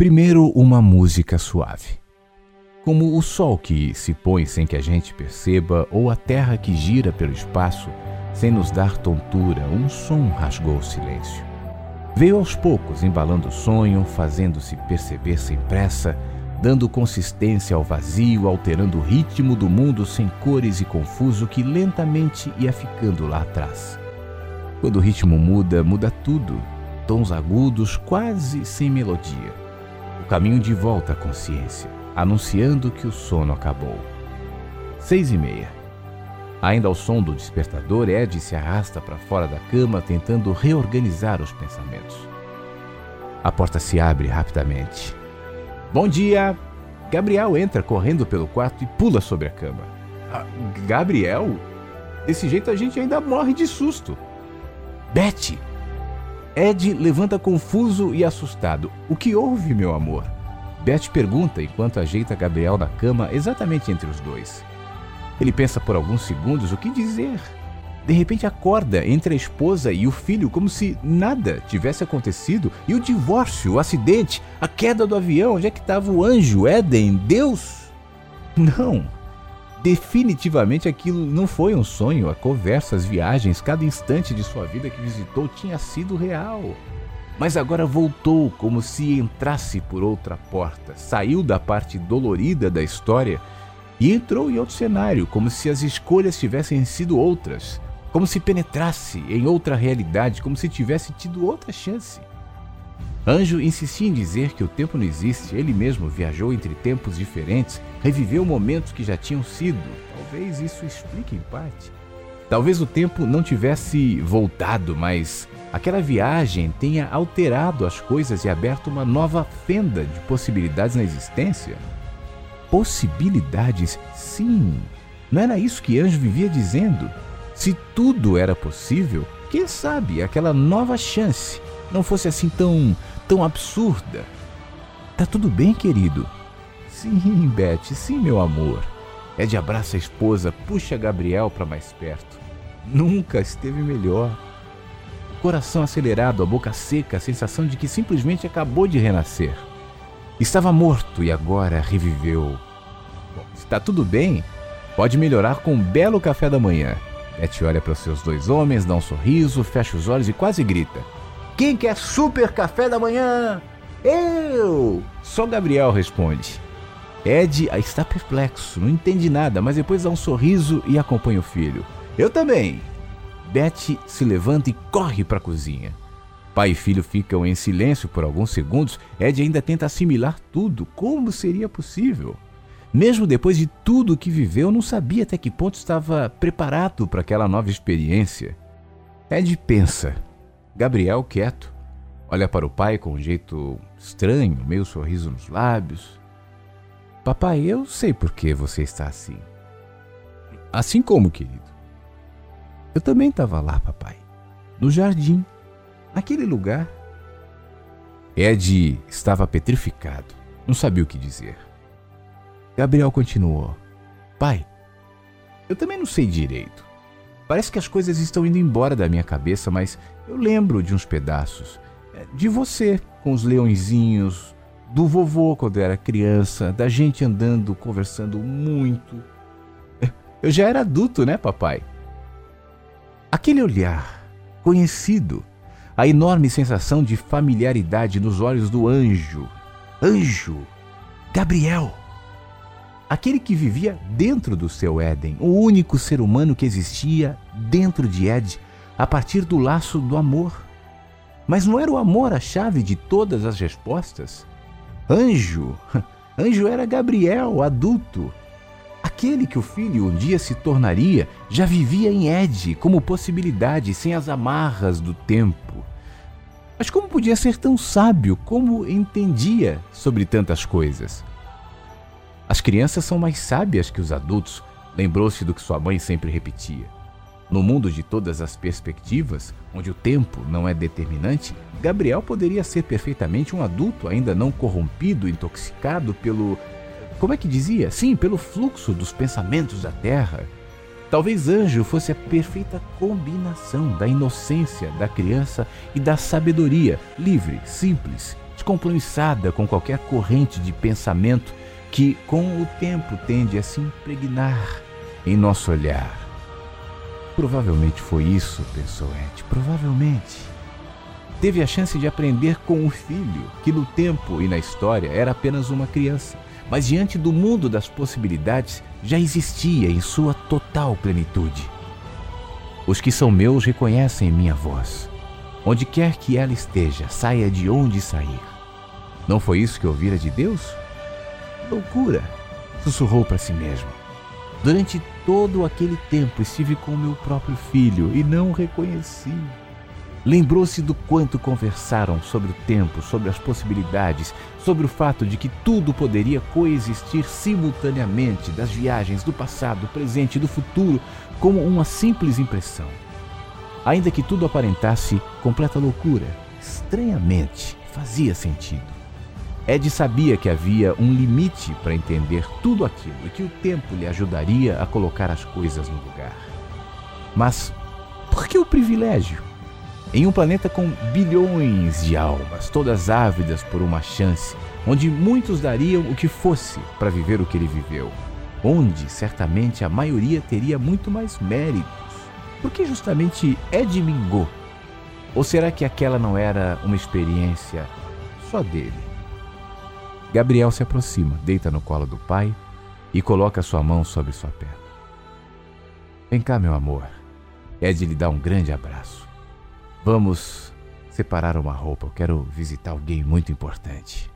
Primeiro, uma música suave. Como o sol que se põe sem que a gente perceba, ou a terra que gira pelo espaço sem nos dar tontura, um som rasgou o silêncio. Veio aos poucos, embalando o sonho, fazendo-se perceber sem pressa, dando consistência ao vazio, alterando o ritmo do mundo sem cores e confuso que lentamente ia ficando lá atrás. Quando o ritmo muda, muda tudo, tons agudos, quase sem melodia. Caminho de volta à consciência anunciando que o sono acabou. Seis e meia. Ainda ao som do despertador, Ed se arrasta para fora da cama, tentando reorganizar os pensamentos. A porta se abre rapidamente. Bom dia! Gabriel entra correndo pelo quarto e pula sobre a cama. Ah, Gabriel? Desse jeito a gente ainda morre de susto. Betty! Ed levanta confuso e assustado. O que houve, meu amor? Beth pergunta enquanto ajeita Gabriel na cama exatamente entre os dois. Ele pensa por alguns segundos o que dizer. De repente acorda entre a esposa e o filho como se nada tivesse acontecido e o divórcio, o acidente, a queda do avião, onde é que estava o anjo, Éden, Deus? Não. Definitivamente aquilo não foi um sonho, a conversa, as viagens, cada instante de sua vida que visitou tinha sido real. Mas agora voltou como se entrasse por outra porta, saiu da parte dolorida da história e entrou em outro cenário, como se as escolhas tivessem sido outras, como se penetrasse em outra realidade, como se tivesse tido outra chance. Anjo insistia em dizer que o tempo não existe, ele mesmo viajou entre tempos diferentes, reviveu momentos que já tinham sido. Talvez isso explique em parte. Talvez o tempo não tivesse voltado, mas aquela viagem tenha alterado as coisas e aberto uma nova fenda de possibilidades na existência? Possibilidades, sim. Não era isso que Anjo vivia dizendo? Se tudo era possível, quem sabe aquela nova chance não fosse assim tão, tão absurda? Tá tudo bem, querido? Sim, Beth, sim, meu amor. Ed abraça a esposa, puxa Gabriel para mais perto. Nunca esteve melhor coração acelerado, a boca seca, a sensação de que simplesmente acabou de renascer. Estava morto e agora reviveu. Bom, está tudo bem? Pode melhorar com um belo café da manhã. Beth olha para seus dois homens, dá um sorriso, fecha os olhos e quase grita: Quem quer super café da manhã? Eu! Só Gabriel responde. Ed está perplexo, não entende nada, mas depois dá um sorriso e acompanha o filho. Eu também. Betty se levanta e corre para a cozinha. Pai e filho ficam em silêncio por alguns segundos. Ed ainda tenta assimilar tudo. Como seria possível? Mesmo depois de tudo o que viveu, não sabia até que ponto estava preparado para aquela nova experiência. Ed pensa. Gabriel, quieto, olha para o pai com um jeito estranho, meio sorriso nos lábios. Papai, eu sei por que você está assim. Assim como, querido? Eu também estava lá, papai. No jardim. Naquele lugar. Ed estava petrificado. Não sabia o que dizer. Gabriel continuou: Pai, eu também não sei direito. Parece que as coisas estão indo embora da minha cabeça, mas eu lembro de uns pedaços. É, de você com os leõezinhos, do vovô quando era criança, da gente andando, conversando muito. Eu já era adulto, né, papai? Aquele olhar conhecido, a enorme sensação de familiaridade nos olhos do anjo. Anjo! Gabriel! Aquele que vivia dentro do seu Éden, o único ser humano que existia dentro de Ed a partir do laço do amor. Mas não era o amor a chave de todas as respostas? Anjo! Anjo era Gabriel, adulto, Aquele que o filho um dia se tornaria já vivia em Ed como possibilidade, sem as amarras do tempo. Mas como podia ser tão sábio? Como entendia sobre tantas coisas? As crianças são mais sábias que os adultos, lembrou-se do que sua mãe sempre repetia. No mundo de todas as perspectivas, onde o tempo não é determinante, Gabriel poderia ser perfeitamente um adulto ainda não corrompido, intoxicado pelo como é que dizia? Sim, pelo fluxo dos pensamentos da terra. Talvez anjo fosse a perfeita combinação da inocência da criança e da sabedoria, livre, simples, descompromissada com qualquer corrente de pensamento que, com o tempo, tende a se impregnar em nosso olhar. Provavelmente foi isso, pensou Ed. Provavelmente. Teve a chance de aprender com o filho, que no tempo e na história era apenas uma criança, mas diante do mundo das possibilidades já existia em sua total plenitude. Os que são meus reconhecem minha voz. Onde quer que ela esteja, saia de onde sair. Não foi isso que ouvira de Deus? Loucura! sussurrou para si mesmo. Durante todo aquele tempo estive com meu próprio filho e não o reconheci. Lembrou-se do quanto conversaram sobre o tempo, sobre as possibilidades, sobre o fato de que tudo poderia coexistir simultaneamente das viagens do passado, do presente e do futuro como uma simples impressão. Ainda que tudo aparentasse completa loucura, estranhamente fazia sentido. Ed sabia que havia um limite para entender tudo aquilo e que o tempo lhe ajudaria a colocar as coisas no lugar. Mas por que o privilégio? Em um planeta com bilhões de almas, todas ávidas por uma chance, onde muitos dariam o que fosse para viver o que ele viveu, onde certamente a maioria teria muito mais méritos, por que justamente Ed Mingô? Ou será que aquela não era uma experiência só dele? Gabriel se aproxima, deita no colo do pai e coloca sua mão sobre sua perna. Vem cá, meu amor. Ed lhe dá um grande abraço. Vamos separar uma roupa. Eu quero visitar alguém muito importante.